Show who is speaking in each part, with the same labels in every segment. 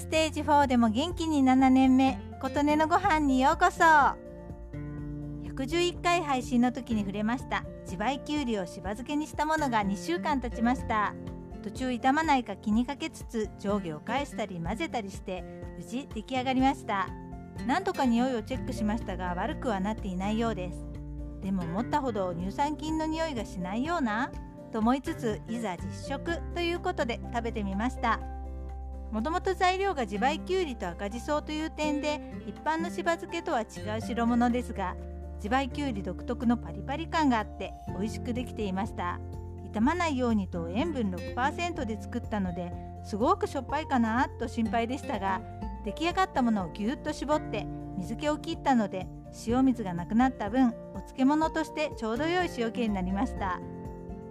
Speaker 1: ステージ4でも元気に7年目琴音のご飯にようこそ。111回配信の時に触れました。自培きゅうりをしば漬けにしたものが2週間経ちました。途中傷まないか気にかけつつ上下を返したり混ぜたりして無事出来上がりました。何度か匂いをチェックしましたが悪くはなっていないようです。でも思ったほど乳酸菌の匂いがしないようなと思いつついざ実食ということで食べてみました。もともと材料が自培きゅうりと赤じそという点で一般のしば漬けとは違う代物ですが自培きゅうり独特のパリパリ感があって美味しくできていました。傷まないようにと塩分6%で作ったのですごくしょっぱいかなと心配でしたが出来上がったものをぎゅっと絞って水気を切ったので塩水がなくなった分お漬物としてちょうど良い塩気になりました。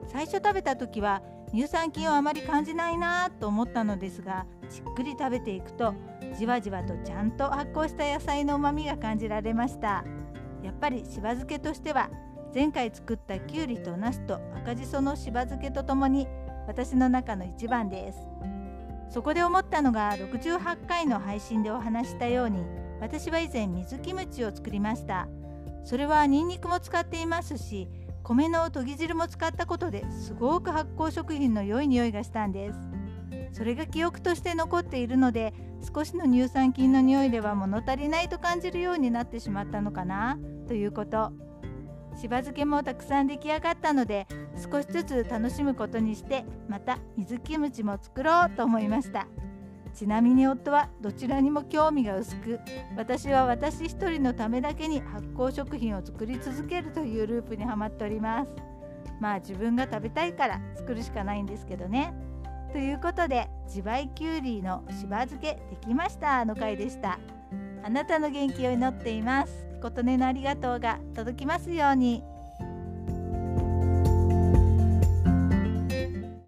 Speaker 1: 最初食べた時は乳酸菌をあまり感じないなと思ったのですがじっくり食べていくとじわじわとちゃんと発酵した野菜のうまみが感じられました。やっぱりしば漬けとしては前回作ったきゅうりとなすと赤じそのしば漬けとともに私の中の一番です。そこで思ったのが68回の配信でお話したように私は以前水キムチを作りました。それはニンニクも使っていますし米の研ぎ汁も使ったことですごく発酵食品の良い匂いがしたんです。それが記憶として残っているので少しの乳酸菌の匂いでは物足りないと感じるようになってしまったのかなということ。しば漬けもたくさん出来上がったので少しずつ楽しむことにしてまた水キムチも作ろうと思いました。ちなみに夫はどちらにも興味が薄く私は私一人のためだけに発酵食品を作り続けるというループにはまっております。まあ自分が食べたいから作るしかないんですけどね。ということで自培きゅうりのしば漬けできましたの回でした。あなたの元気を祈っています。琴音のありがとうが届きますように。